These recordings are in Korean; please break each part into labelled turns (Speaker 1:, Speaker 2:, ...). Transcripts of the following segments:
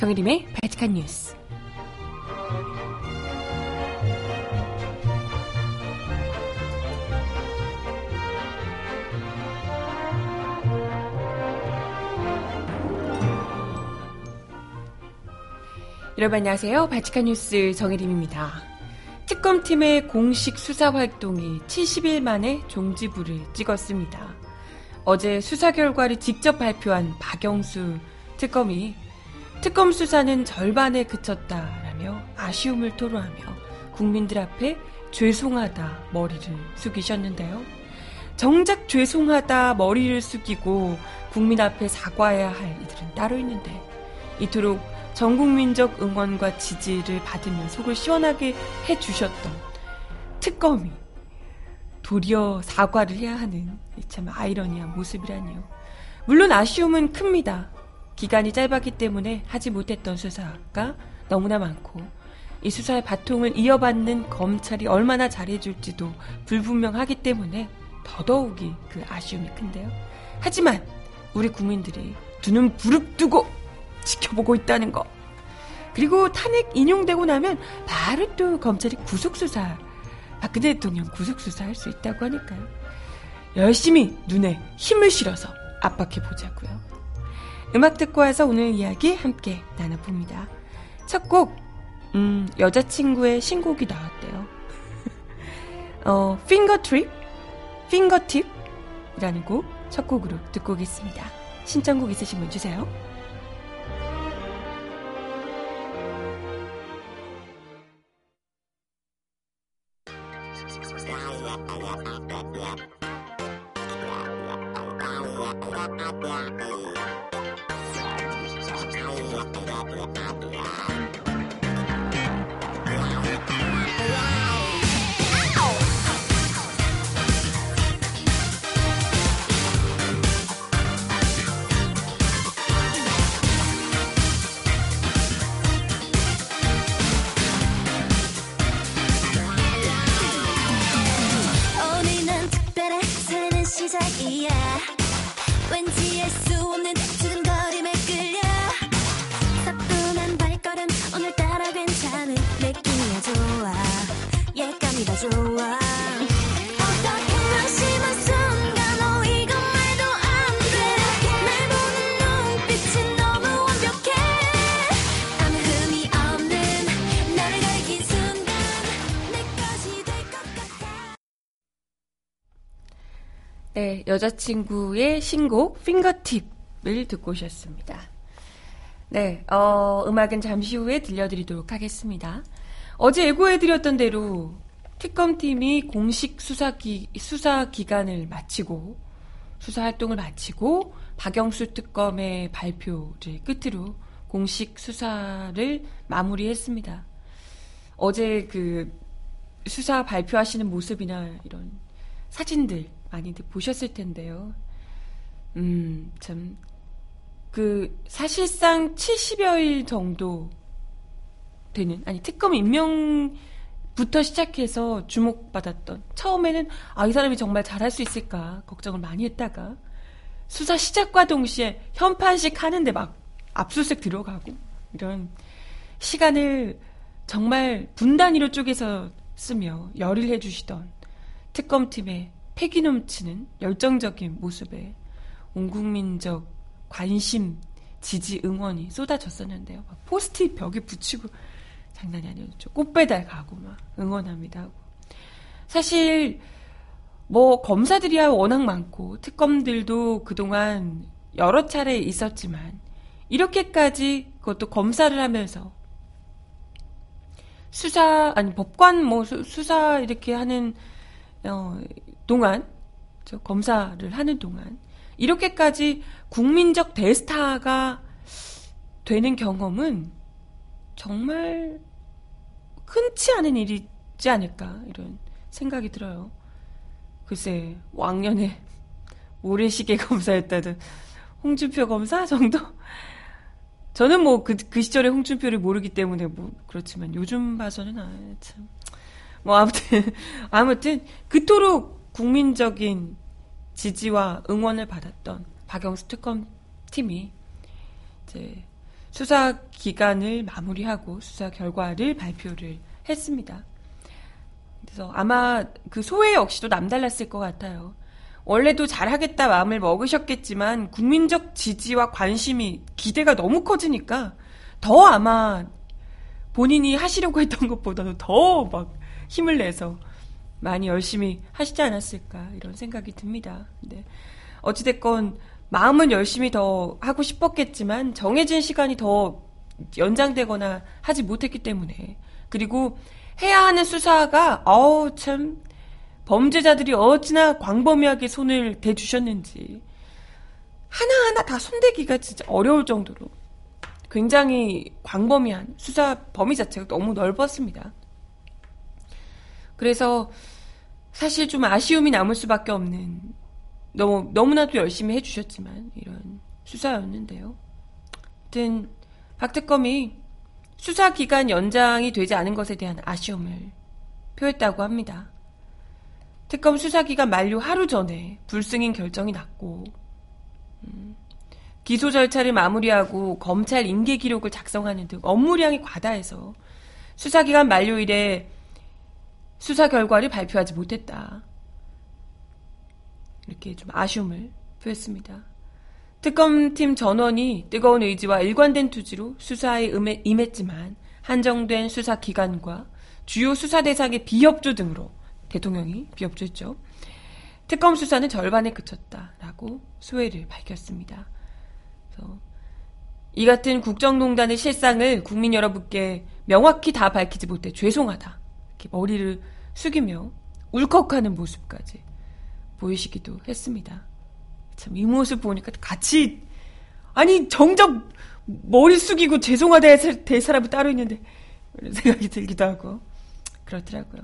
Speaker 1: 정혜림의 바칙한 뉴스. 여러분 안녕하세요. 바칙한 뉴스 정혜림입니다. 특검팀의 공식 수사 활동이 70일 만에 종지부를 찍었습니다. 어제 수사 결과를 직접 발표한 박영수 특검이 특검 수사는 절반에 그쳤다라며 아쉬움을 토로하며 국민들 앞에 죄송하다 머리를 숙이셨는데요. 정작 죄송하다 머리를 숙이고 국민 앞에 사과해야 할 이들은 따로 있는데 이토록 전 국민적 응원과 지지를 받으며 속을 시원하게 해주셨던 특검이 도리어 사과를 해야 하는 참 아이러니한 모습이라니요. 물론 아쉬움은 큽니다. 기간이 짧았기 때문에 하지 못했던 수사가 너무나 많고 이 수사의 바통을 이어받는 검찰이 얼마나 잘해줄지도 불분명하기 때문에 더더욱이 그 아쉬움이 큰데요. 하지만 우리 국민들이 두 눈 부릅뜨고 지켜보고 있다는 거. 그리고 탄핵 인용되고 나면 바로 또 검찰이 구속수사, 박근혜 대통령 구속수사 할 수 있다고 하니까요. 열심히 눈에 힘을 실어서 압박해 보자고요. 음악 듣고 와서 오늘 이야기 함께 나눠봅니다. 첫 곡, 음, 여자친구의 신곡이 나왔대요. 어, 핑거트립? 핑거팁이라는 곡 첫 곡으로 듣고 오겠습니다. 신청곡 있으신 분 주세요. 네, 여자친구의 신곡 핑거팁을 듣고 오셨습니다. 네, 어, 음악은 잠시 후에 들려드리도록 하겠습니다. 어제 예고해드렸던 대로 특검팀이 공식 수사 기, 수사 기간을 마치고 수사 활동을 마치고 박영수 특검의 발표를 끝으로 공식 수사를 마무리했습니다. 어제 그 수사 발표하시는 모습이나 이런 사진들 많이들 보셨을 텐데요. 음, 참, 그, 사실상 70여일 정도 되는, 아니, 특검 임명부터 시작해서 주목받았던, 처음에는, 아, 이 사람이 정말 잘할 수 있을까, 걱정을 많이 했다가, 수사 시작과 동시에 현판식 하는데 막 압수수색 들어가고, 이런 시간을 정말 분단위로 쪼개서 쓰며 열일 해 주시던 특검팀의 패기 넘치는 열정적인 모습에 온 국민적 관심, 지지, 응원이 쏟아졌었는데요. 포스트잇 벽에 붙이고 장난이 아니었죠. 꽃배달 가고 막 응원합니다 하고. 사실 뭐 검사들이야 워낙 많고 특검들도 그동안 여러 차례 있었지만 이렇게까지 그것도 검사를 하면서 수사 아니 법관 뭐 수, 사 이렇게 하는 어, 동안 저 검사를 하는 동안 이렇게까지 국민적 대스타가 되는 경험은 정말 흔치 않은 일이지 않을까 이런 생각이 들어요. 글쎄 왕년에 모래시계 검사였다든 홍준표 검사 정도? 저는 뭐 그 그 시절에 홍준표를 모르기 때문에 뭐 그렇지만 요즘 봐서는 아 참. 뭐 아무튼 아무튼 그토록 국민적인 지지와 응원을 받았던 박영수 특검 팀이 이제 수사 기간을 마무리하고 수사 결과를 발표를 했습니다. 그래서 아마 그 소회 역시도 남달랐을 것 같아요. 원래도 잘하겠다 마음을 먹으셨겠지만 국민적 지지와 관심이 기대가 너무 커지니까 더 아마 본인이 하시려고 했던 것보다도 더 막 힘을 내서 많이 열심히 하시지 않았을까 이런 생각이 듭니다. 근데 어찌됐건 마음은 열심히 더 하고 싶었겠지만 정해진 시간이 더 연장되거나 하지 못했기 때문에 그리고 해야 하는 수사가 어우 참 범죄자들이 어찌나 광범위하게 손을 대주셨는지 하나하나 다 손대기가 진짜 어려울 정도로 굉장히 광범위한 수사 범위 자체가 너무 넓었습니다. 그래서 사실 좀 아쉬움이 남을 수밖에 없는 너무 너무나도 열심히 해주셨지만 이런 수사였는데요. 하여튼 박 특검이 수사 기간 연장이 되지 않은 것에 대한 아쉬움을 표했다고 합니다. 특검 수사 기간 만료 하루 전에 불승인 결정이 났고 음, 기소 절차를 마무리하고 검찰 인계 기록을 작성하는 등 업무량이 과다해서 수사 기간 만료일에 수사 결과를 발표하지 못했다. 이렇게 좀 아쉬움을 표했습니다. 특검팀 전원이 뜨거운 의지와 일관된 투지로 수사에 임했지만 한정된 수사 기간과 주요 수사 대상의 비협조 등으로 대통령이 비협조했죠. 특검 수사는 절반에 그쳤다라고 소회를 밝혔습니다. 이 같은 국정농단의 실상을 국민 여러분께 명확히 다 밝히지 못해 죄송하다. 머리를 숙이며 울컥하는 모습까지 보이시기도 했습니다. 참 이 모습 보니까 같이 아니 정작 머리 숙이고 죄송하다 될 사람이 따로 있는데 이런 생각이 들기도 하고 그렇더라고요.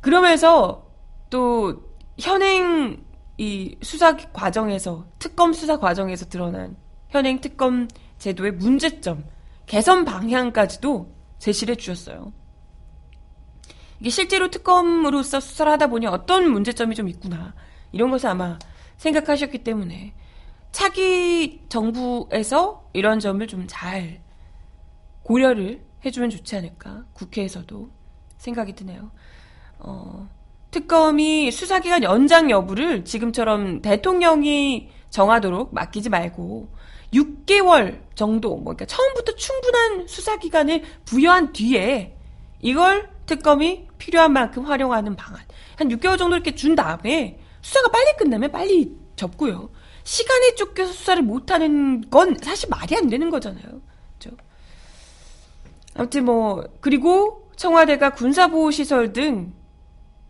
Speaker 1: 그러면서 또 현행 이 수사 과정에서 특검 수사 과정에서 드러난 현행 특검 제도의 문제점, 개선 방향까지도 제시를 해주셨어요. 이게 실제로 특검으로서 수사를 하다 보니 어떤 문제점이 좀 있구나. 이런 것을 아마 생각하셨기 때문에 차기 정부에서 이런 점을 좀 잘 고려를 해주면 좋지 않을까. 국회에서도 생각이 드네요. 어, 특검이 수사기간 연장 여부를 지금처럼 대통령이 정하도록 맡기지 말고 6개월 정도, 뭐, 그러니까 처음부터 충분한 수사기간을 부여한 뒤에 이걸 특검이 필요한 만큼 활용하는 방안. 한 6개월 정도 이렇게 준 다음에 수사가 빨리 끝나면 빨리 접고요. 시간에 쫓겨서 수사를 못하는 건 사실 말이 안 되는 거잖아요. 그죠? 아무튼 뭐, 그리고 청와대가 군사보호시설 등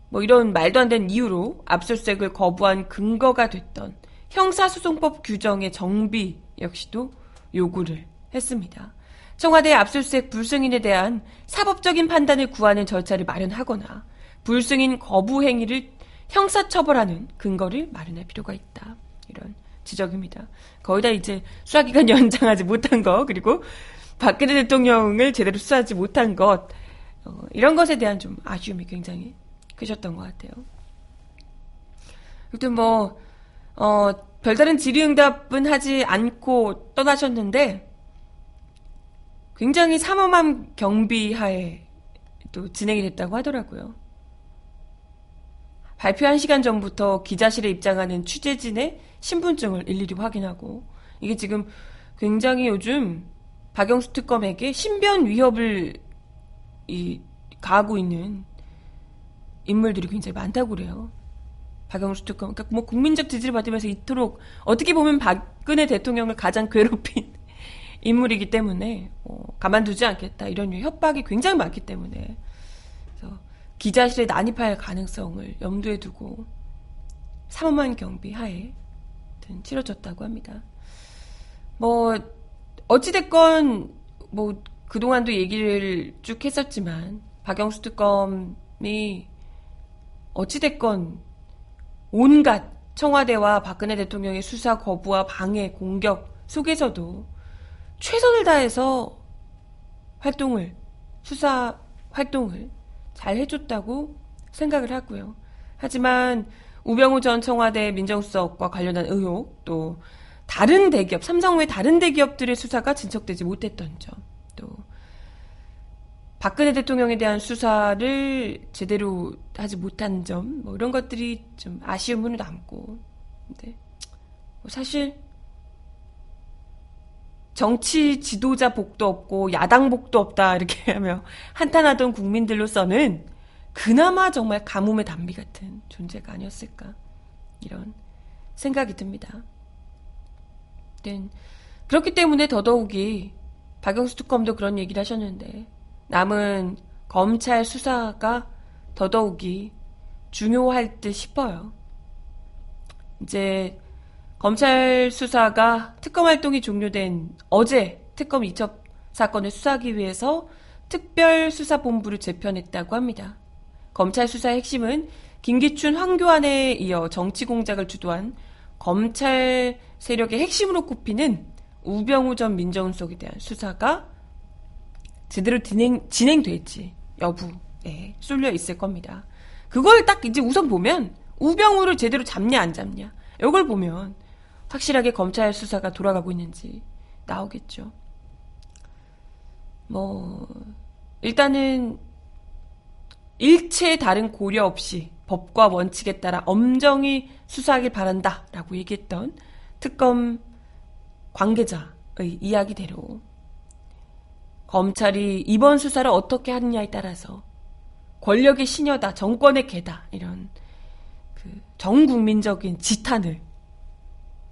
Speaker 1: 뭐 이런 말도 안 되는 이유로 압수수색을 거부한 근거가 됐던 형사소송법 규정의 정비 역시도 요구를 했습니다. 청와대 압수수색 불승인에 대한 사법적인 판단을 구하는 절차를 마련하거나 불승인 거부 행위를 형사처벌하는 근거를 마련할 필요가 있다. 이런 지적입니다. 거의 다 이제 수사기간 연장하지 못한 거, 그리고 박근혜 대통령을 제대로 수사하지 못한 것, 어, 이런 것에 대한 좀 아쉬움이 굉장히 크셨던 것 같아요. 아무튼 뭐, 어, 별다른 질의응답은 하지 않고 떠나셨는데, 굉장히 삼엄한 경비하에 또 진행이 됐다고 하더라고요. 발표 한 시간 전부터 기자실에 입장하는 취재진의 신분증을 일일이 확인하고 이게 지금 굉장히 요즘 박영수 특검에게 신변 위협을 이 가하고 있는 인물들이 굉장히 많다고 그래요. 박영수 특검, 그러니까 뭐 국민적 지지를 받으면서 이토록 어떻게 보면 박근혜 대통령을 가장 괴롭힌 인물이기 때문에 어, 가만두지 않겠다. 이런 협박이 굉장히 많기 때문에. 기자실에 난입할 가능성을 염두에 두고 삼엄한 경비 하에 치러졌다고 합니다. 뭐 어찌됐건 뭐 그동안도 얘기를 쭉 했었지만 박영수 특검이 어찌됐건 온갖 청와대와 박근혜 대통령의 수사 거부와 방해, 공격 속에서도 최선을 다해서 활동을, 수사 활동을 잘 해줬다고 생각을 하고요. 하지만 우병우 전 청와대 민정수석과 관련한 의혹, 또 다른 대기업, 삼성 외 다른 대기업들의 수사가 진척되지 못했던 점, 또 박근혜 대통령에 대한 수사를 제대로 하지 못한 점, 뭐 이런 것들이 좀 아쉬움으로 남고, 근데 뭐 사실 정치 지도자 복도 없고 야당 복도 없다 이렇게 하며 한탄하던 국민들로서는 그나마 정말 가뭄의 단비 같은 존재가 아니었을까 이런 생각이 듭니다. 네. 그렇기 때문에 더더욱이 박영수 특검도 그런 얘기를 하셨는데 남은 검찰 수사가 더더욱이 중요할 듯 싶어요. 이제 검찰 수사가 특검 활동이 종료된 어제 특검 이첩 사건을 수사하기 위해서 특별수사본부를 재편했다고 합니다. 검찰 수사의 핵심은 김기춘, 황교안에 이어 정치 공작을 주도한 검찰 세력의 핵심으로 꼽히는 우병우 전 민정수석에 대한 수사가 제대로 진행, 진행될지 여부에 쏠려 있을 겁니다. 그걸 딱 이제 우선 보면 우병우를 제대로 잡냐 안 잡냐 이걸 보면 확실하게 검찰 수사가 돌아가고 있는지 나오겠죠. 뭐 일단은 일체 다른 고려 없이 법과 원칙에 따라 엄정히 수사하길 바란다라고 얘기했던 특검 관계자의 이야기대로 검찰이 이번 수사를 어떻게 하느냐에 따라서 권력의 신여다, 정권의 개다 이런 그 정국민적인 지탄을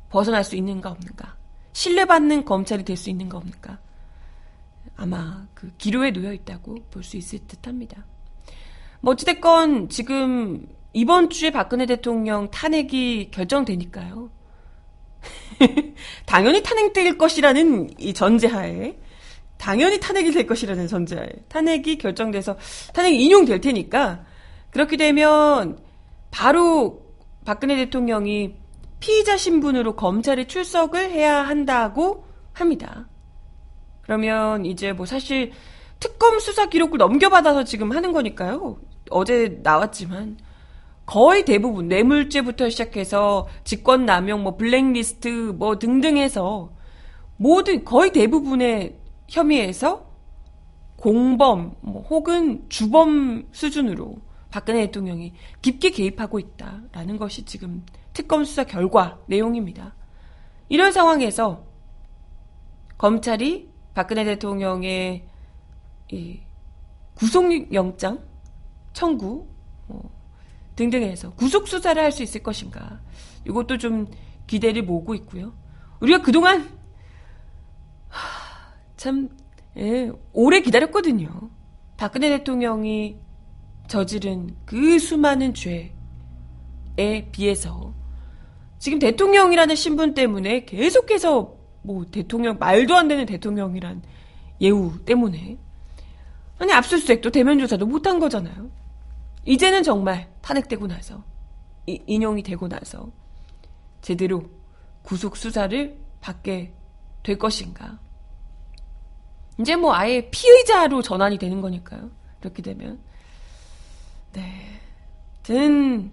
Speaker 1: 벗어날 수 있는가 없는가, 신뢰받는 검찰이 될 수 있는가 없는가, 아마 그 기로에 놓여 있다고 볼 수 있을 듯합니다. 뭐 어찌됐건 지금 이번 주에 박근혜 대통령 탄핵이 결정되니까요. 당연히 탄핵될 것이라는 이 전제하에 당연히 탄핵이 될 것이라는 전제하에 탄핵이 결정돼서 탄핵이 인용될 테니까 그렇게 되면 바로 박근혜 대통령이 피의자 신분으로 검찰에 출석을 해야 한다고 합니다. 그러면 이제 뭐 사실 특검 수사 기록을 넘겨받아서 지금 하는 거니까요. 어제 나왔지만 거의 대부분 뇌물죄부터 시작해서 직권 남용 뭐 블랙리스트 뭐 등등 해서 모든 거의 대부분의 혐의에서 공범 뭐 혹은 주범 수준으로 박근혜 대통령이 깊게 개입하고 있다라는 것이 지금 특검 수사 결과 내용입니다. 이런 상황에서 검찰이 박근혜 대통령의 구속영장 청구 뭐 등등해서 구속 수사를 할 수 있을 것인가 이것도 좀 기대를 모으고 있고요. 우리가 그동안 참 예, 오래 기다렸거든요. 박근혜 대통령이 저지른 그 수많은 죄에 비해서 지금 대통령이라는 신분 때문에 계속해서 뭐 대통령 말도 안 되는 대통령이란 예우 때문에 아니 압수수색도 대면 조사도 못한 거잖아요. 이제는 정말 탄핵되고 나서 이, 인용이 되고 나서 제대로 구속 수사를 받게 될 것인가? 이제 뭐 아예 피의자로 전환이 되는 거니까요. 그렇게 되면 네, 든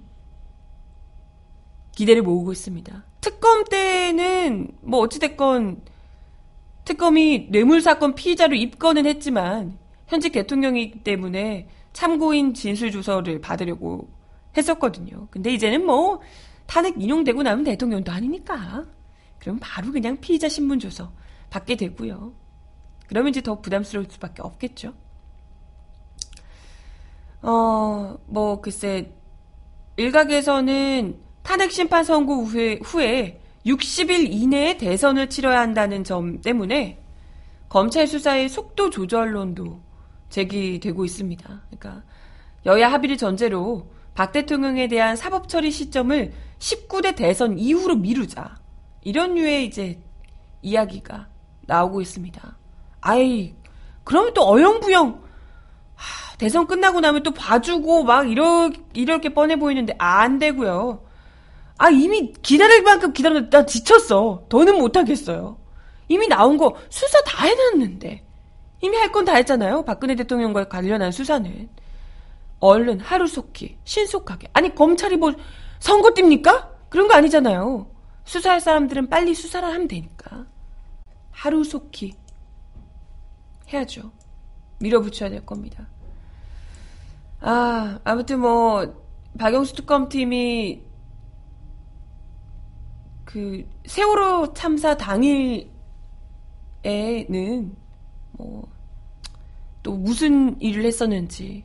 Speaker 1: 기대를 모으고 있습니다. 특검 때는 뭐 어찌됐건 특검이 뇌물 사건 피의자로 입건은 했지만 현직 대통령이기 때문에 참고인 진술 조서를 받으려고 했었거든요. 근데 이제는 뭐 탄핵 인용되고 나면 대통령도 아니니까. 그럼 바로 그냥 피의자 신문 조서 받게 되고요. 그러면 이제 더 부담스러울 수밖에 없겠죠. 어, 뭐 글쎄 일각에서는 탄핵 심판 선고 후에, 후에 60일 이내에 대선을 치러야 한다는 점 때문에 검찰 수사의 속도 조절론도 제기되고 있습니다. 그러니까 여야 합의를 전제로 박 대통령에 대한 사법 처리 시점을 19대 대선 이후로 미루자. 이런 류의 이제 이야기가 나오고 있습니다. 아이, 그러면 또 어영부영, 하, 대선 끝나고 나면 또 봐주고 막 이러, 이럴 게 뻔해 보이는데 안 되고요. 아, 이미 기다릴 만큼 기다렸는데 나 지쳤어. 더는 못하겠어요. 이미 나온 거 수사 다 해놨는데. 이미 할 건 다 했잖아요. 박근혜 대통령과 관련한 수사는. 얼른 하루속히 신속하게. 아니 검찰이 뭐 선거 뜁니까? 그런 거 아니잖아요. 수사할 사람들은 빨리 수사를 하면 되니까. 하루속히 해야죠. 밀어붙여야 될 겁니다. 아, 아무튼 뭐, 박영수 특검팀이 그, 세월호 참사 당일에는 뭐, 또 무슨 일을 했었는지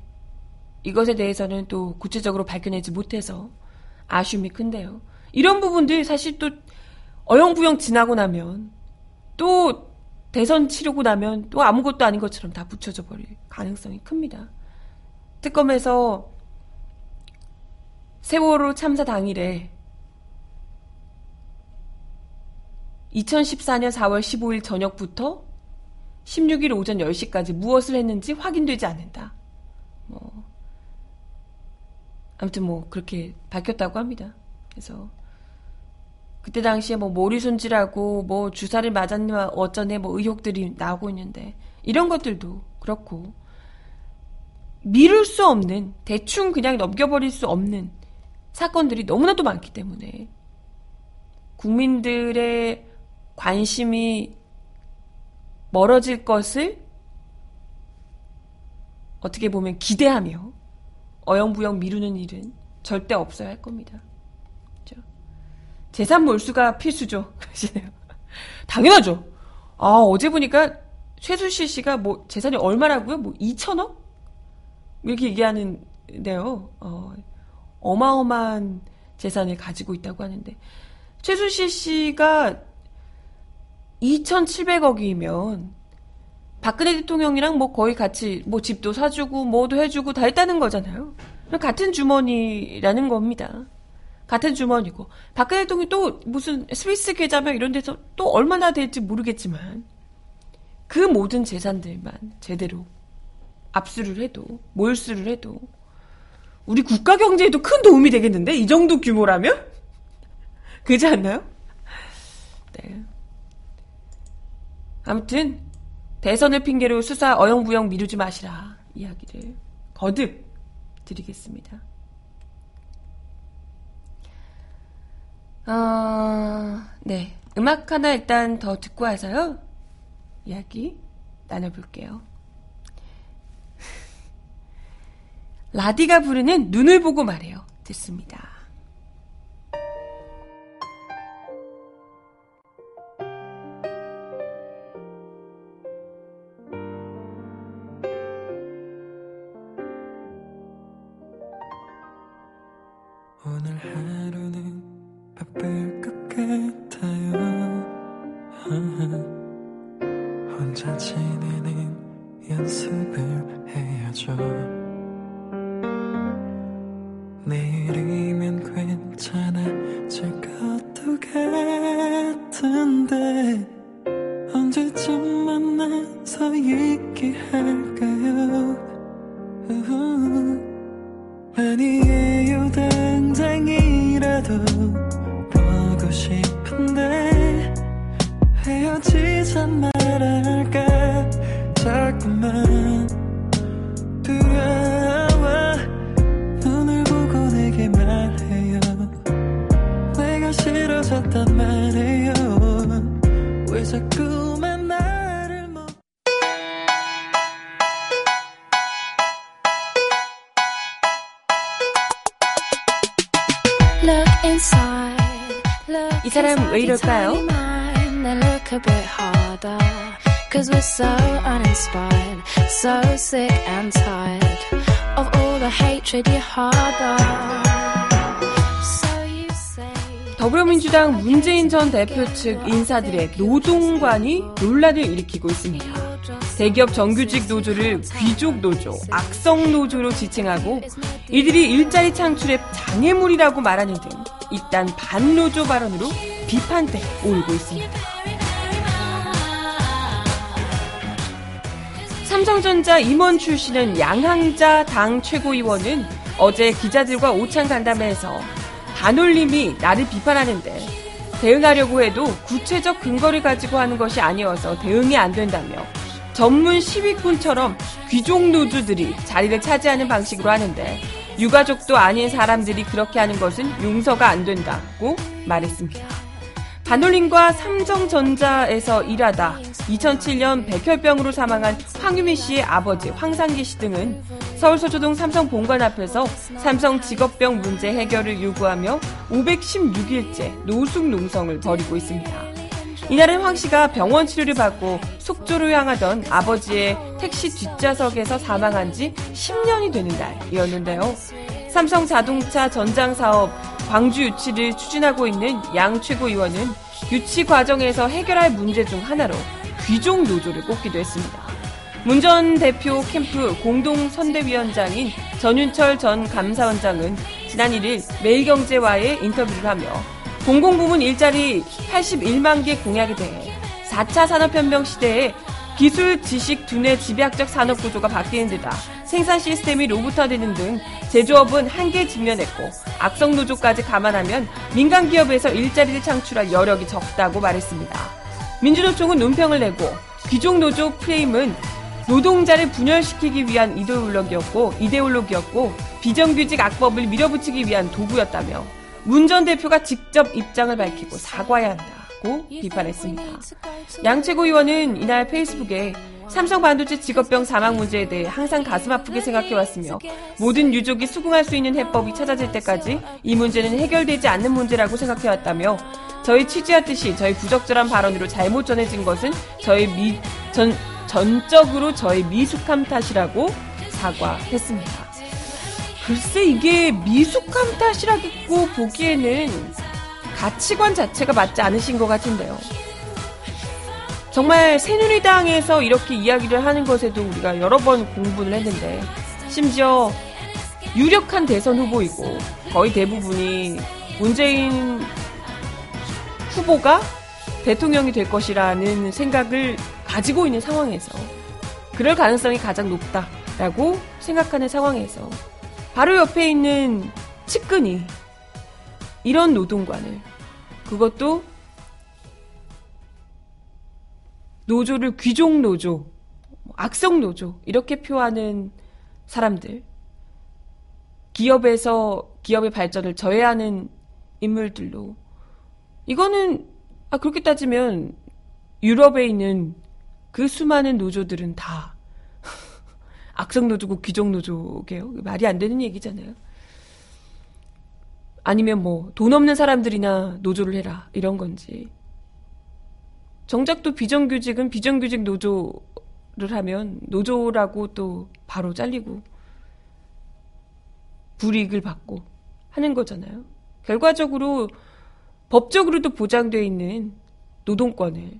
Speaker 1: 이것에 대해서는 또 구체적으로 밝혀내지 못해서 아쉬움이 큰데요. 이런 부분들 사실 또 어영부영 지나고 나면 또 대선 치르고 나면 또 아무것도 아닌 것처럼 다 붙여져 버릴 가능성이 큽니다. 특검에서 세월호 참사 당일에 2014년 4월 15일 저녁부터 16일 오전 10시까지 무엇을 했는지 확인되지 않는다. 뭐 아무튼 뭐 그렇게 밝혔다고 합니다. 그래서 그때 당시에 뭐 머리 손질하고 뭐 주사를 맞았냐 어쩌네 뭐 의혹들이 나오고 있는데 이런 것들도 그렇고 미룰 수 없는 대충 그냥 넘겨버릴 수 없는 사건들이 너무나도 많기 때문에 국민들의 관심이 멀어질 것을 어떻게 보면 기대하며 어영부영 미루는 일은 절대 없어야 할 겁니다. 재산 몰수가 필수죠. 그러시네요. 당연하죠. 아, 어제 보니까 최순실 씨가 뭐 재산이 얼마라고요? 뭐 2천억? 이렇게 얘기하는데요. 어, 어마어마한 재산을 가지고 있다고 하는데 최순실 씨가 2,700억이면 박근혜 대통령이랑 뭐 거의 같이 뭐 집도 사주고 뭐도 해주고 다 했다는 거잖아요. 같은 주머니라는 겁니다. 같은 주머니고 박근혜 대통령이 또 무슨 스위스 계좌며 이런 데서 또 얼마나 될지 모르겠지만 그 모든 재산들만 제대로 압수를 해도 몰수를 해도 우리 국가 경제에도 큰 도움이 되겠는데 이 정도 규모라면 그지 않나요? 네. 아무튼 대선을 핑계로 수사 어영부영 미루지 마시라 이야기를 거듭 드리겠습니다. 어, 네. 음악 하나 일단 더 듣고 와서요. 이야기 나눠볼게요. 라디가 부르는 눈을 보고 말해요. 듣습니다. 이 사람 왜 이럴까요? Cause we're so uninspired, so sick and tired of all the hatred you harbor. 더불어민주당 문재인 전 대표 측 인사들의 노동관이 논란을 일으키고 있습니다. 대기업 정규직 노조를 귀족 노조, 악성 노조로 지칭하고 이들이 일자리 창출의 장애물이라고 말하는 등 이딴 반노조 발언으로 비판대 오르고 있습니다. 삼성전자 임원 출신은 양항자 당 최고위원은 어제 기자들과 오찬 간담회에서 반올림이 나를 비판하는데 대응하려고 해도 구체적 근거를 가지고 하는 것이 아니어서 대응이 안 된다며 전문 시위꾼처럼 귀족 노조들이 자리를 차지하는 방식으로 하는데 유가족도 아닌 사람들이 그렇게 하는 것은 용서가 안 된다고 말했습니다. 반올림과 삼성전자에서 일하다 2007년 백혈병으로 사망한 황유미 씨의 아버지 황상기 씨 등은 서울서초동 삼성 본관 앞에서 삼성 직업병 문제 해결을 요구하며 516일째 노숙 농성을 벌이고 있습니다. 이날은 황 씨가 병원 치료를 받고 속초로 향하던 아버지의 택시 뒷좌석에서 사망한 지 10년이 되는 날이었는데요. 삼성 자동차 전장 사업 광주 유치를 추진하고 있는 양 최고위원은 유치 과정에서 해결할 문제 중 하나로 귀족 노조를 꼽기도 했습니다. 문 전 대표 캠프 공동 선대위원장인 전윤철 전 감사원장은 지난 1일 매일경제와의 인터뷰를 하며 공공부문 일자리 81만 개 공약에 대해 4차 산업혁명 시대에 기술, 지식, 두뇌, 집약적 산업 구조가 바뀌는 데다 생산 시스템이 로봇화되는 등 제조업은 한계에 직면했고 악성 노조까지 감안하면 민간 기업에서 일자리를 창출할 여력이 적다고 말했습니다. 민주노총은 논평을 내고 귀족 노조 프레임은 노동자를 분열시키기 위한 이데올로기였고 이데올로기였고 비정규직 악법을 밀어붙이기 위한 도구였다며 문 전 대표가 직접 입장을 밝히고 사과해야 한다. 고 비판했습니다. 양 최고위원은 이날 페이스북에 삼성 반도체 직업병 사망 문제에 대해 항상 가슴 아프게 생각해왔으며 모든 유족이 수긍할 수 있는 해법이 찾아질 때까지 이 문제는 해결되지 않는 문제라고 생각해왔다며 저희 취지하듯이 저희 부적절한 발언으로 잘못 전해진 것은 저희 미, 전, 전적으로 저희 미숙함 탓이라고 사과했습니다. 글쎄 이게 미숙함 탓이라고 보기에는 가치관 자체가 맞지 않으신 것 같은데요. 정말 새누리당에서 이렇게 이야기를 하는 것에도 우리가 여러 번 공부를 했는데 심지어 유력한 대선 후보이고 거의 대부분이 문재인 후보가 대통령이 될 것이라는 생각을 가지고 있는 상황에서 그럴 가능성이 가장 높다라고 생각하는 상황에서 바로 옆에 있는 측근이 이런 노동관을 그것도 노조를 귀족 노조, 악성 노조 이렇게 표하는 사람들. 기업에서 기업의 발전을 저해하는 인물들로. 이거는 아 그렇게 따지면 유럽에 있는 그 수많은 노조들은 다 악성 노조고 귀족 노조게요. 말이 안 되는 얘기잖아요. 아니면 뭐 돈 없는 사람들이나 노조를 해라 이런 건지 정작 또 비정규직은 비정규직 노조를 하면 노조라고 또 바로 잘리고 불이익을 받고 하는 거잖아요. 결과적으로 법적으로도 보장되어 있는 노동권을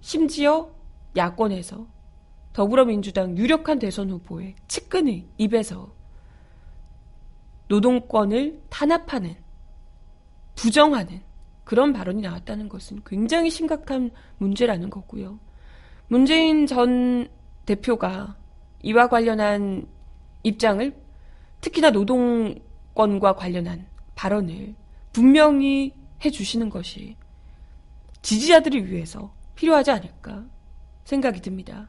Speaker 1: 심지어 야권에서 더불어민주당 유력한 대선 후보의 측근의 입에서 노동권을 탄압하는, 부정하는 그런 발언이 나왔다는 것은 굉장히 심각한 문제라는 거고요. 문재인 전 대표가 이와 관련한 입장을 특히나 노동권과 관련한 발언을 분명히 해주시는 것이 지지자들을 위해서 필요하지 않을까 생각이 듭니다.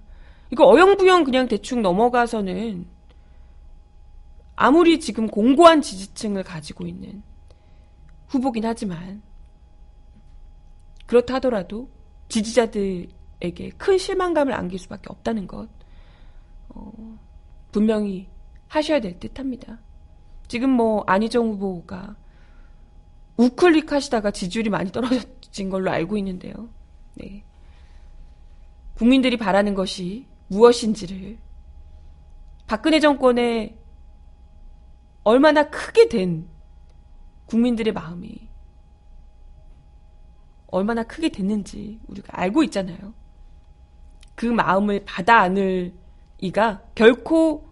Speaker 1: 이거 어영부영 그냥 대충 넘어가서는 아무리 지금 공고한 지지층을 가지고 있는 후보긴 하지만 그렇다 하더라도 지지자들에게 큰 실망감을 안길 수밖에 없다는 것 어, 분명히 하셔야 될 듯합니다. 지금 뭐 안희정 후보가 우클릭 하시다가 지지율이 많이 떨어진 걸로 알고 있는데요. 네. 국민들이 바라는 것이 무엇인지를 박근혜 정권의 얼마나 크게 된 국민들의 마음이 얼마나 크게 됐는지 우리가 알고 있잖아요. 그 마음을 받아 안을 이가 결코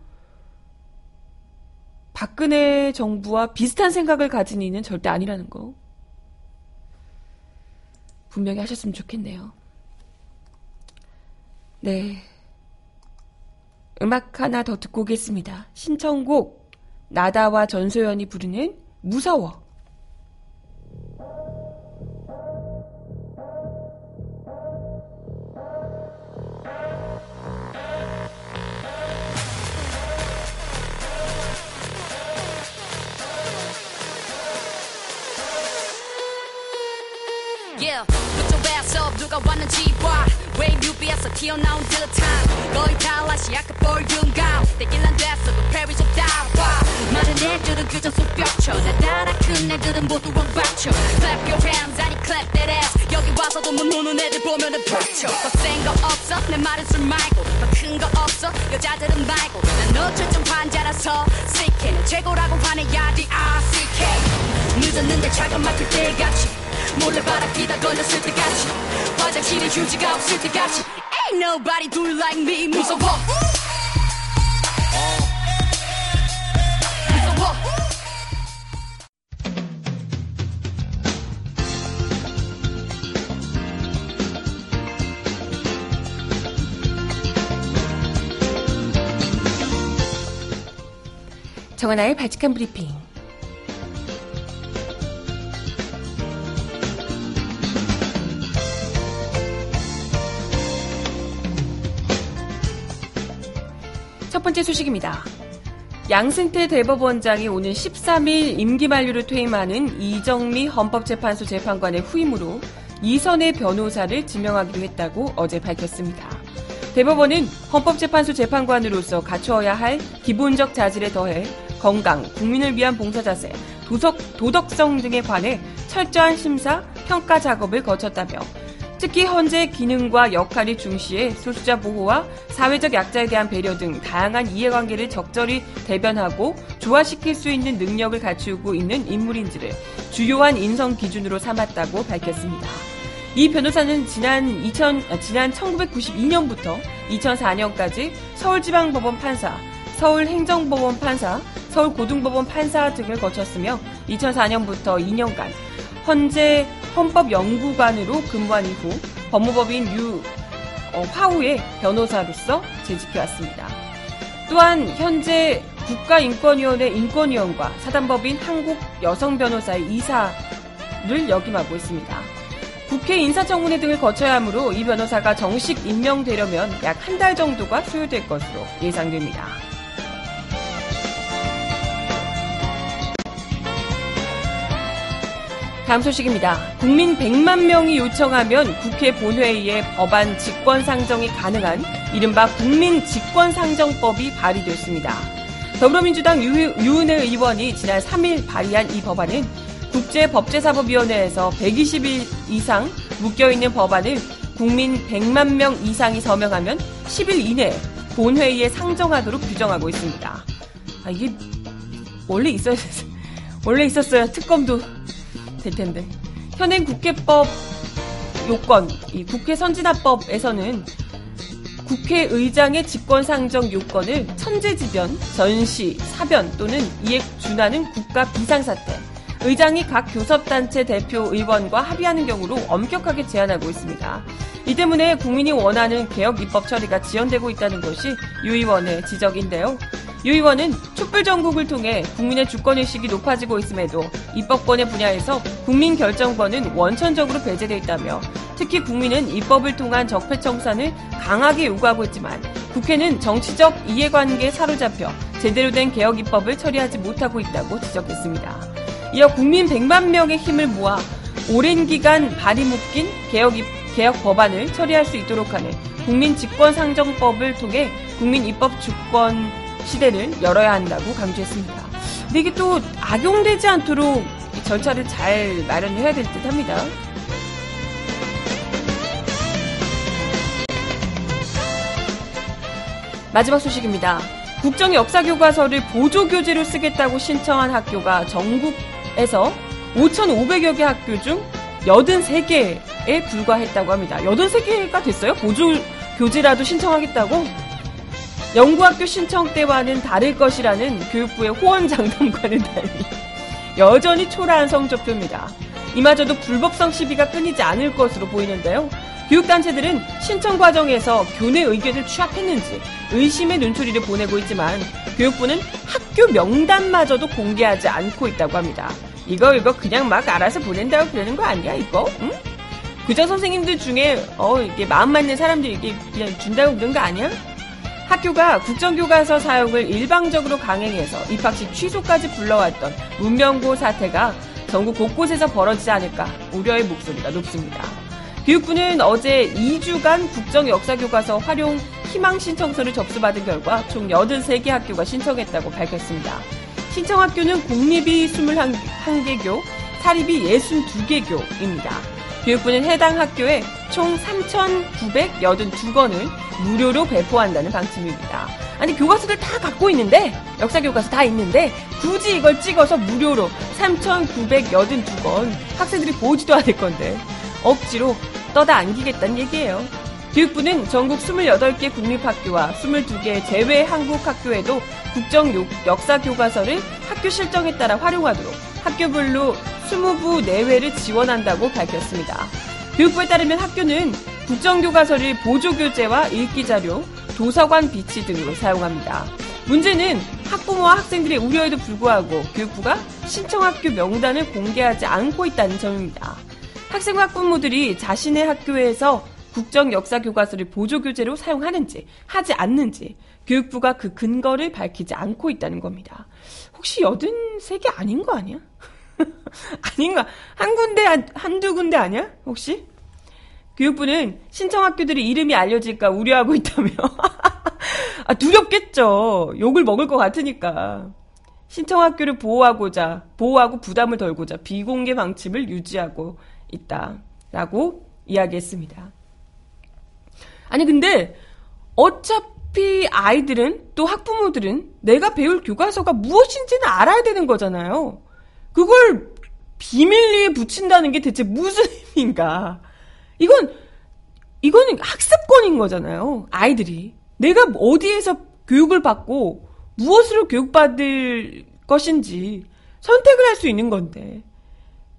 Speaker 1: 박근혜 정부와 비슷한 생각을 가진 이는 절대 아니라는 거. 분명히 하셨으면 좋겠네요. 네. 음악 하나 더 듣고 오겠습니다. 신청곡 나다와 전소연이 부르는 무서워.
Speaker 2: 누가 왔는지 봐 왜 뮤비에서 튀어나온 듯한 거의 탈라시 약간 볼륨감 떼길란 됐어도 페리스 다봐 많은 애들은 그저 쑥벽쳐. 나 따라 큰 애들은 모두 원박쳐. Clap your hands 아니 clap that ass 여기 와서도 못 노는 애들 보면은 벅쳐. 더센거 없어 내 말은 술 말고. 더 큰 거 없어 여자들은 말고. 난 어쩔 환자라서 CK 는 최고라고 화내야 D-R-C-K 늦었는데 차가 막힐 때같이 몰래 바라기다 걸렸을 때같이 화장실에 휴지가 없을 때같이 Ain't nobody do like me. 무서워.
Speaker 1: 정하나의 발칙한 브리핑. 번째 소식입니다. 양승태 대법원장이 오는 13일 임기 만료로 퇴임하는 이정미 헌법재판소 재판관의 후임으로 이선의 변호사를 지명하기로 했다고 어제 밝혔습니다. 대법원은 헌법재판소 재판관으로서 갖추어야 할 기본적 자질에 더해 건강, 국민을 위한 봉사 자세, 도덕, 도덕성 등에 관해 철저한 심사, 평가 작업을 거쳤다며 특히 헌재 기능과 역할이 중시해 소수자 보호와 사회적 약자에 대한 배려 등 다양한 이해관계를 적절히 대변하고 조화시킬 수 있는 능력을 갖추고 있는 인물인지를 주요한 인성 기준으로 삼았다고 밝혔습니다. 이 변호사는 지난 2000, 아, 지난 1992년부터 2004년까지 서울지방법원 판사, 서울행정법원 판사, 서울고등법원 판사 등을 거쳤으며 2004년부터 2년간 헌재 헌법연구관으로 근무한 이후 법무법인 유 어, 화우의 변호사로서 재직해왔습니다. 또한 현재 국가인권위원회 인권위원과 사단법인 한국여성변호사의 이사를 역임하고 있습니다. 국회 인사청문회 등을 거쳐야 하므로 이 변호사가 정식 임명되려면 약 한 달 정도가 소요될 것으로 예상됩니다. 다음 소식입니다. 국민 100만 명이 요청하면 국회 본회의에 법안 직권 상정이 가능한 이른바 국민 직권 상정법이 발의됐습니다. 더불어민주당 유, 유은혜 의원이 지난 3일 발의한 이 법안은 국제법제사법위원회에서 120일 이상 묶여있는 법안을 국민 100만 명 이상이 서명하면 10일 이내 본회의에 상정하도록 규정하고 있습니다. 아, 이게 원래 있어야 원래 있었어요. 특검도 될 텐데. 현행 국회법 요건, 이 국회 선진화법에서는 국회의장의 직권상정 요건을 천재지변, 전시, 사변 또는 이에 준하는 국가 비상사태, 의장이 각 교섭단체 대표 의원과 합의하는 경우로 엄격하게 제한하고 있습니다. 이 때문에 국민이 원하는 개혁 입법 처리가 지연되고 있다는 것이 유 의원의 지적인데요. 유 의원은 촛불 전국을 통해 국민의 주권의식이 높아지고 있음에도 입법권의 분야에서 국민 결정권은 원천적으로 배제되어 있다며 특히 국민은 입법을 통한 적폐 청산을 강하게 요구하고 있지만 국회는 정치적 이해관계에 사로잡혀 제대로 된 개혁 입법을 처리하지 못하고 있다고 지적했습니다. 이어 국민 100만 명의 힘을 모아 오랜 기간 발이 묶인 개혁, 개혁 법안을 처리할 수 있도록 하는 국민 직권 상정법을 통해 국민 입법 주권 시대를 열어야 한다고 강조했습니다. 근데 이게 또 악용되지 않도록 절차를 잘 마련해야 될 듯 합니다. 마지막 소식입니다. 국정 역사 교과서를 보조 교재로 쓰겠다고 신청한 학교가 전국 에서 5,500여 개 학교 중 83개에 불과했다고 합니다. 83개가 됐어요? 보조 교재라도 신청하겠다고? 연구학교 신청 때와는 다를 것이라는 교육부의 호언 장담과는 달리 여전히 초라한 성적표입니다. 이마저도 불법성 시비가 끊이지 않을 것으로 보이는데요. 교육단체들은 신청 과정에서 교내 의견을 취합했는지 의심의 눈초리를 보내고 있지만 교육부는 학교 명단마저도 공개하지 않고 있다고 합니다. 이거 이거 그냥 막 알아서 보낸다고 그러는 거 아니야 이거? 응? 그저 선생님들 중에 어 이게 마음 맞는 사람들이 이게 그냥 준다고 그런 거 아니야? 학교가 국정교과서 사용을 일방적으로 강행해서 입학식 취소까지 불러왔던 문명고 사태가 전국 곳곳에서 벌어지지 않을까 우려의 목소리가 높습니다. 교육부는 어제 2주간 국정역사교과서 활용 희망 신청서를 접수받은 결과 총 83개 학교가 신청했다고 밝혔습니다. 신청 학교는 공립이 21개교, 사립이 62개교입니다. 교육부는 해당 학교에 총 3,982건을 무료로 배포한다는 방침입니다. 아니 교과서들 다 갖고 있는데 역사 교과서 다 있는데 굳이 이걸 찍어서 무료로 3,982건 학생들이 보지도 않을 건데 억지로 떠다 안기겠다는 얘기예요. 교육부는 전국 28개 국립학교와 22개 제외 한국학교에도 국정 역사 교과서를 학교 실정에 따라 활용하도록 학교별로 20부 내외를 지원한다고 밝혔습니다. 교육부에 따르면 학교는 국정교과서를 보조교재와 읽기자료, 도서관 비치 등으로 사용합니다. 문제는 학부모와 학생들의 우려에도 불구하고 교육부가 신청학교 명단을 공개하지 않고 있다는 점입니다. 학생과 학부모들이 자신의 학교에서 국정 역사 교과서를 보조 교재로 사용하는지 하지 않는지 교육부가 그 근거를 밝히지 않고 있다는 겁니다. 혹시 여든 세개 아닌 거 아니야? 아닌가? 한 군데 한, 한두 군데 아니야? 혹시? 교육부는 신청 학교들이 이름이 알려질까 우려하고 있다며. 아, 두렵겠죠. 욕을 먹을 것 같으니까. 신청 학교를 보호하고자, 보호하고 부담을 덜고자 비공개 방침을 유지하고 있다라고 이야기했습니다. 아니 근데 어차피 아이들은 또 학부모들은 내가 배울 교과서가 무엇인지는 알아야 되는 거잖아요. 그걸 비밀리에 붙인다는 게 대체 무슨 의미인가? 이건 이거는 학습권인 거잖아요. 아이들이 내가 어디에서 교육을 받고 무엇으로 교육받을 것인지 선택을 할 수 있는 건데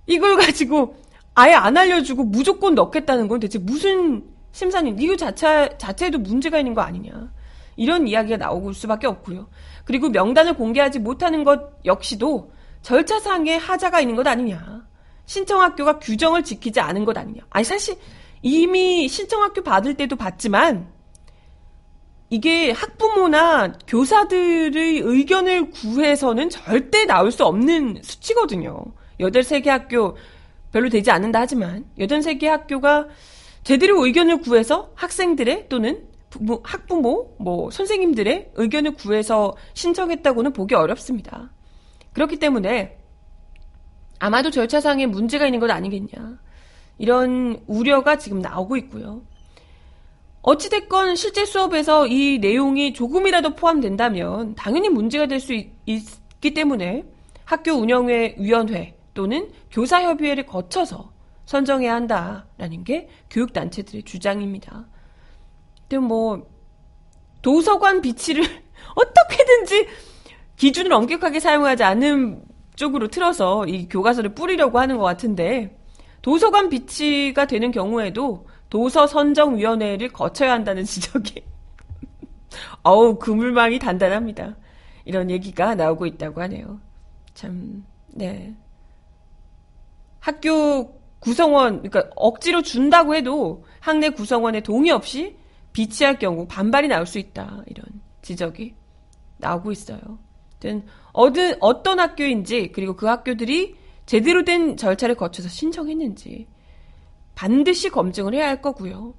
Speaker 1: 이걸 가지고 아예 안 알려주고 무조건 넣겠다는 건 대체 무슨 심사님 이거 자체 자체에도 문제가 있는 거 아니냐 이런 이야기가 나오고 수밖에 없고요. 그리고 명단을 공개하지 못하는 것 역시도 절차상의 하자가 있는 것 아니냐. 신청 학교가 규정을 지키지 않은 것 아니냐. 아니 사실 이미 신청 학교 받을 때도 봤지만 이게 학부모나 교사들의 의견을 구해서는 절대 나올 수 없는 수치거든요. 8세개 학교 별로 되지 않는다 하지만 83개 학교가 제대로 의견을 구해서 학생들의 또는 부모, 학부모, 뭐 선생님들의 의견을 구해서 신청했다고는 보기 어렵습니다. 그렇기 때문에 아마도 절차상에 문제가 있는 것 아니겠냐. 이런 우려가 지금 나오고 있고요. 어찌됐건 실제 수업에서 이 내용이 조금이라도 포함된다면 당연히 문제가 될 수 있기 때문에 학교 운영회 위원회 또는 교사협의회를 거쳐서 선정해야 한다라는 게 교육단체들의 주장입니다. 근데 뭐 도서관 비치를 어떻게든지 기준을 엄격하게 사용하지 않는 쪽으로 틀어서 이 교과서를 뿌리려고 하는 것 같은데 도서관 비치가 되는 경우에도 도서 선정위원회를 거쳐야 한다는 지적이 어우 그물망이 단단합니다. 이런 얘기가 나오고 있다고 하네요. 참 네. 학교 구성원, 그러니까 억지로 준다고 해도 학내 구성원의 동의 없이 비치할 경우 반발이 나올 수 있다. 이런 지적이 나오고 있어요. 어떤, 어떤 학교인지, 그리고 그 학교들이 제대로 된 절차를 거쳐서 신청했는지 반드시 검증을 해야 할 거고요.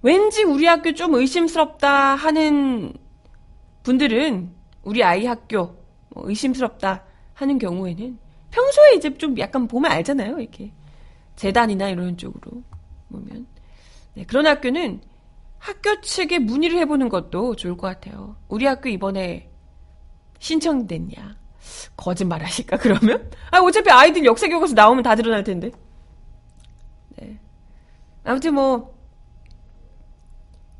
Speaker 1: 왠지 우리 학교 좀 의심스럽다 하는 분들은 우리 아이 학교 뭐 의심스럽다 하는 경우에는 평소에 이제 좀 약간 보면 알잖아요. 이렇게 재단이나 이런 쪽으로 보면 네, 그런 학교는 학교 측에 문의를 해보는 것도 좋을 것 같아요. 우리 학교 이번에 신청됐냐? 거짓말 하실까, 그러면? 아, 어차피 아이들 역사 교과서 나오면 다 드러날 텐데. 네. 아무튼 뭐,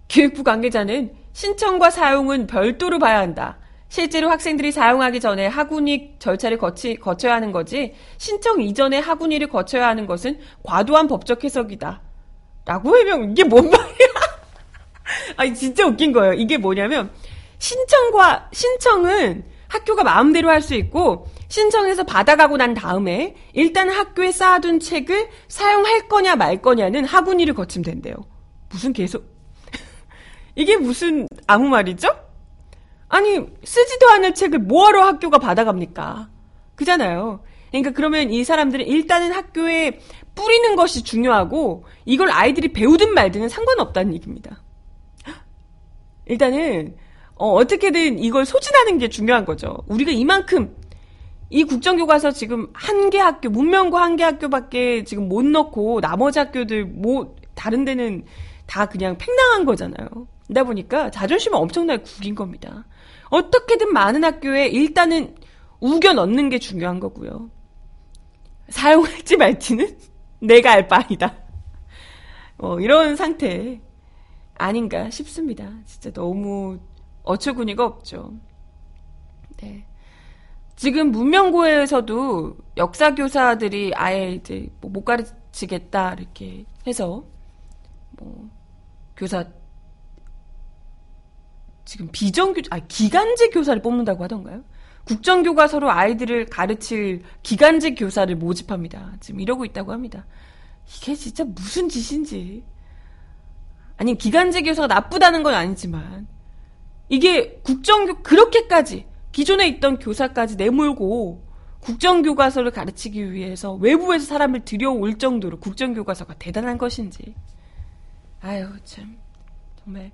Speaker 1: 교육부 관계자는 신청과 사용은 별도로 봐야 한다. 실제로 학생들이 사용하기 전에 학운위 절차를 거치, 거쳐야 하는 거지 신청 이전에 학운위를 거쳐야 하는 것은 과도한 법적 해석이다. 라고 해명 이게 뭔 말이야? 아니 진짜 웃긴 거예요. 이게 뭐냐면 신청과 신청은 학교가 마음대로 할 수 있고 신청해서 받아가고 난 다음에 일단 학교에 쌓아둔 책을 사용할 거냐 말 거냐는 학운위를 거치면 된대요. 무슨 계속 이게 무슨 아무 말이죠? 아니, 쓰지도 않을 책을 뭐하러 학교가 받아갑니까? 그잖아요. 그러니까 그러면 이 사람들은 일단은 학교에 뿌리는 것이 중요하고 이걸 아이들이 배우든 말든은 상관없다는 얘기입니다. 일단은 어, 떻게든 이걸 소진하는 게 중요한 거죠. 우리가 이만큼 이 국정교과서 지금 한 개 학교, 문명고 한 개 학교밖에 지금 못 넣고 나머지 학교들 뭐 다른 데는 다 그냥 팽당한 거잖아요. 그러다 보니까 자존심을 엄청나게 구긴 겁니다. 어떻게든 많은 학교에 일단은 우겨 넣는 게 중요한 거고요. 사용할지 말지는 내가 알 바이다. 뭐 이런 상태 아닌가 싶습니다. 진짜 너무 어처구니가 없죠. 네. 지금 문명고에서도 역사 교사들이 아예 이제 뭐 못 가르치겠다 이렇게 해서 뭐 교사 지금 비정규 아 기간제 교사를 뽑는다고 하던가요? 국정교과서로 아이들을 가르칠 기간제 교사를 모집합니다. 지금 이러고 있다고 합니다. 이게 진짜 무슨 짓인지. 아니 기간제 교사가 나쁘다는 건 아니지만 이게 국정교 그렇게까지 기존에 있던 교사까지 내몰고 국정교과서를 가르치기 위해서 외부에서 사람을 들여올 정도로 국정교과서가 대단한 것인지. 아유, 참. 정말,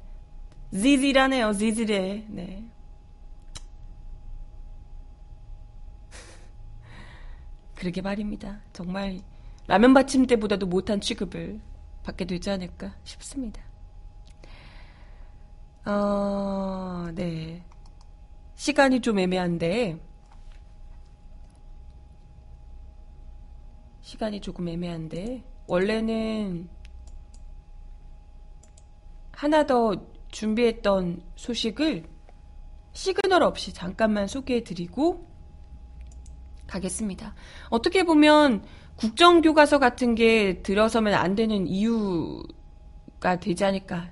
Speaker 1: 지질하네요, 지질해. 네. 그러게 말입니다. 정말, 라면 받침대보다도 못한 취급을 받게 되지 않을까 싶습니다. 어, 네. 시간이 좀 애매한데, 시간이 조금 애매한데, 원래는 하나 더 준비했던 소식을 시그널 없이 잠깐만 소개해 드리고 가겠습니다. 어떻게 보면 국정교과서 같은 게 들어서면 안 되는 이유가 되지 않을까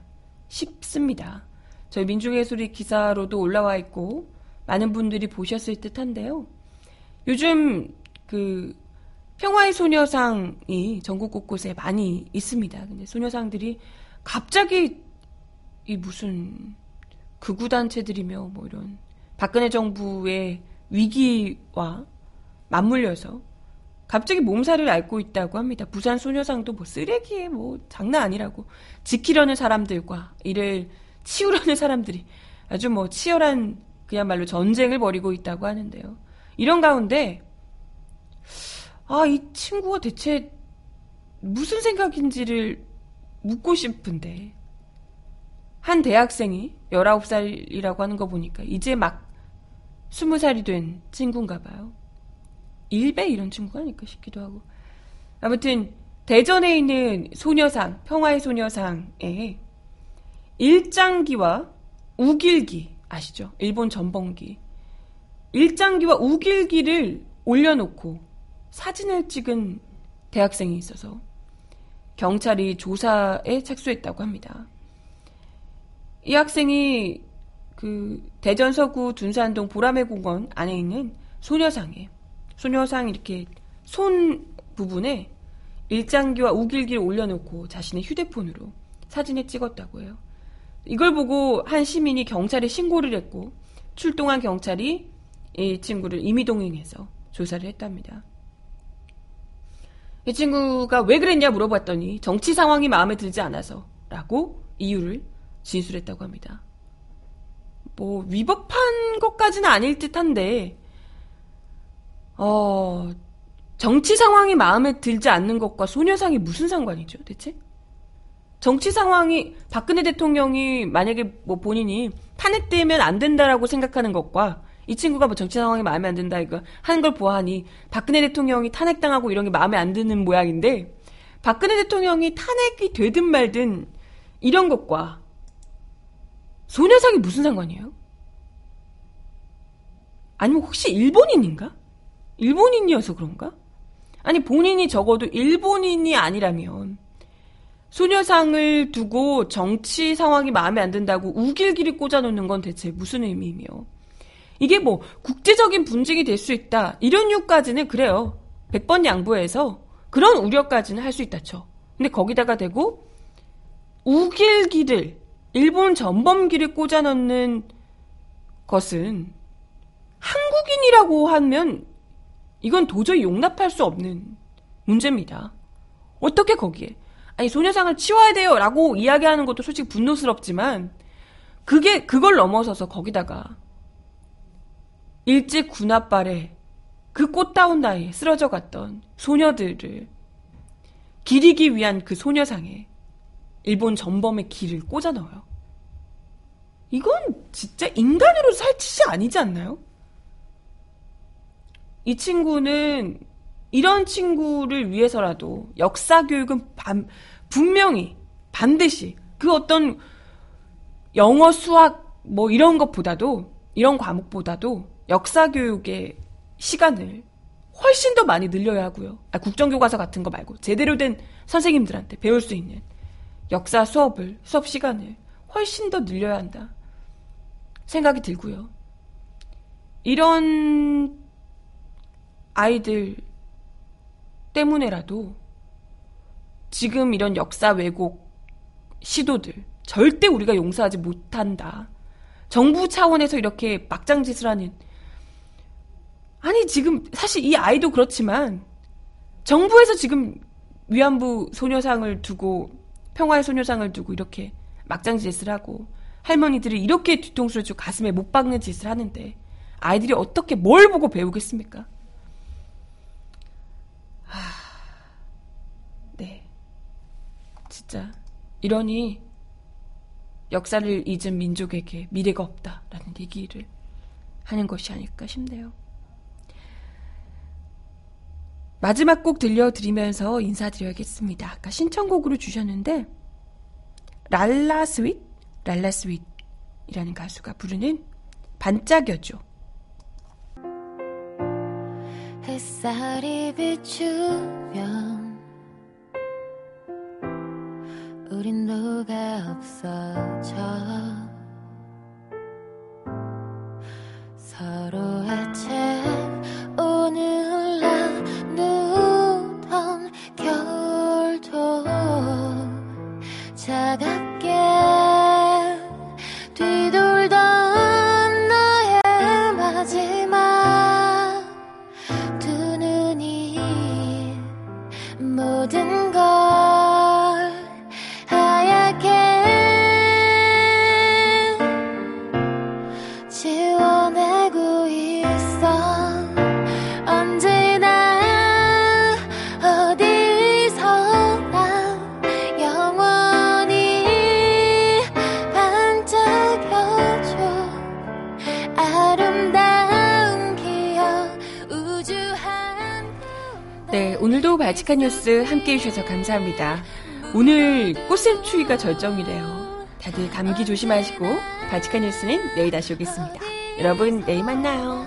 Speaker 1: 싶습니다. 저희 민중예술이 기사로도 올라와 있고 많은 분들이 보셨을 듯한데요. 요즘 그 평화의 소녀상이 전국 곳곳에 많이 있습니다. 근데 소녀상들이 갑자기 이 무슨 극우 단체들이며 뭐 이런 박근혜 정부의 위기와 맞물려서 갑자기 몸살을 앓고 있다고 합니다. 부산 소녀상도 뭐 쓰레기에 뭐 장난 아니라고 지키려는 사람들과 이를 치우려는 사람들이 아주 뭐 치열한 그야말로 전쟁을 벌이고 있다고 하는데요. 이런 가운데 아, 이 친구가 대체 무슨 생각인지를 묻고 싶은데 한 대학생이 19살이라고 하는 거 보니까 이제 막 20살이 된 친구인가 봐요. 일배 이런 친구가 아닐까 싶기도 하고. 아무튼 대전에 있는 소녀상, 평화의 소녀상에 일장기와 우길기 아시죠? 일본 전범기. 일장기와 우길기를 올려놓고 사진을 찍은 대학생이 있어서 경찰이 조사에 착수했다고 합니다. 이 학생이 그 대전 서구 둔산동 보라매 공원 안에 있는 소녀상에 소녀상 이렇게 손 부분에 일장기와 우길기를 올려놓고 자신의 휴대폰으로 사진을 찍었다고 해요. 이걸 보고 한 시민이 경찰에 신고를 했고 출동한 경찰이 이 친구를 임의동행해서 조사를 했답니다. 이 친구가 왜 그랬냐 물어봤더니 정치 상황이 마음에 들지 않아서 라고 이유를 진술했다고 합니다. 뭐 위법한 것까지는 아닐 듯한데 어 정치 상황이 마음에 들지 않는 것과 소녀상이 무슨 상관이죠 대체? 정치 상황이 박근혜 대통령이 만약에 뭐 본인이 탄핵되면 안 된다라고 생각하는 것과 이 친구가 뭐 정치 상황이 마음에 안 든다 이거 하는 걸 보아하니 박근혜 대통령이 탄핵당하고 이런 게 마음에 안 드는 모양인데 박근혜 대통령이 탄핵이 되든 말든 이런 것과 소녀상이 무슨 상관이에요? 아니면 혹시 일본인인가? 일본인이어서 그런가? 아니 본인이 적어도 일본인이 아니라면 소녀상을 두고 정치 상황이 마음에 안 든다고 우길기를 꽂아놓는 건 대체 무슨 의미이며 이게 뭐 국제적인 분쟁이 될 수 있다 이런 이유까지는 그래요 100번 양보해서 그런 우려까지는 할 수 있다 쳐 근데 거기다가 대고 우길기를 일본 전범기를 꽂아놓는 것은 한국인이라고 하면 이건 도저히 용납할 수 없는 문제입니다. 어떻게 거기에 아니 소녀상을 치워야 돼요라고 이야기하는 것도 솔직히 분노스럽지만 그게 그걸 넘어서서 거기다가 일찍 군합발에 그 꽃다운 나이에 쓰러져 갔던 소녀들을 기리기 위한 그 소녀상에 일본 전범의 길을 꽂아 넣어요. 이건 진짜 인간으로 살 짓이 아니지 않나요? 이 친구는 이런 친구를 위해서라도 역사 교육은 반, 분명히 반드시 그 어떤 영어, 수학 뭐 이런 것보다도 이런 과목보다도 역사 교육의 시간을 훨씬 더 많이 늘려야 하고요. 아, 국정교과서 같은 거 말고 제대로 된 선생님들한테 배울 수 있는 역사 수업을 수업 시간을 훨씬 더 늘려야 한다 생각이 들고요. 이런 아이들 때문에라도 지금 이런 역사 왜곡 시도들 절대 우리가 용서하지 못한다. 정부 차원에서 이렇게 막장짓을 하는 아니 지금 사실 이 아이도 그렇지만 정부에서 지금 위안부 소녀상을 두고 평화의 소녀상을 두고 이렇게 막장 짓을 하고 할머니들이 이렇게 뒤통수를 주 가슴에 못 박는 짓을 하는데 아이들이 어떻게 뭘 보고 배우겠습니까? 하... 네. 진짜 이러니 역사를 잊은 민족에게 미래가 없다라는 얘기를 하는 것이 아닐까 싶네요. 마지막 곡 들려드리면서 인사드려야겠습니다. 아까 신청곡으로 주셨는데 랄라 스윗? 랄라 스윗이라는 가수가 부르는 반짝여줘. 햇살이 비추면 우린 녹아 없어져 서로의 책 발칙한 뉴스 함께 해주셔서 감사합니다. 오늘 꽃샘추위가 절정이래요. 다들 감기 조심하시고 발칙한 뉴스는 내일 다시 오겠습니다. 여러분 내일 만나요.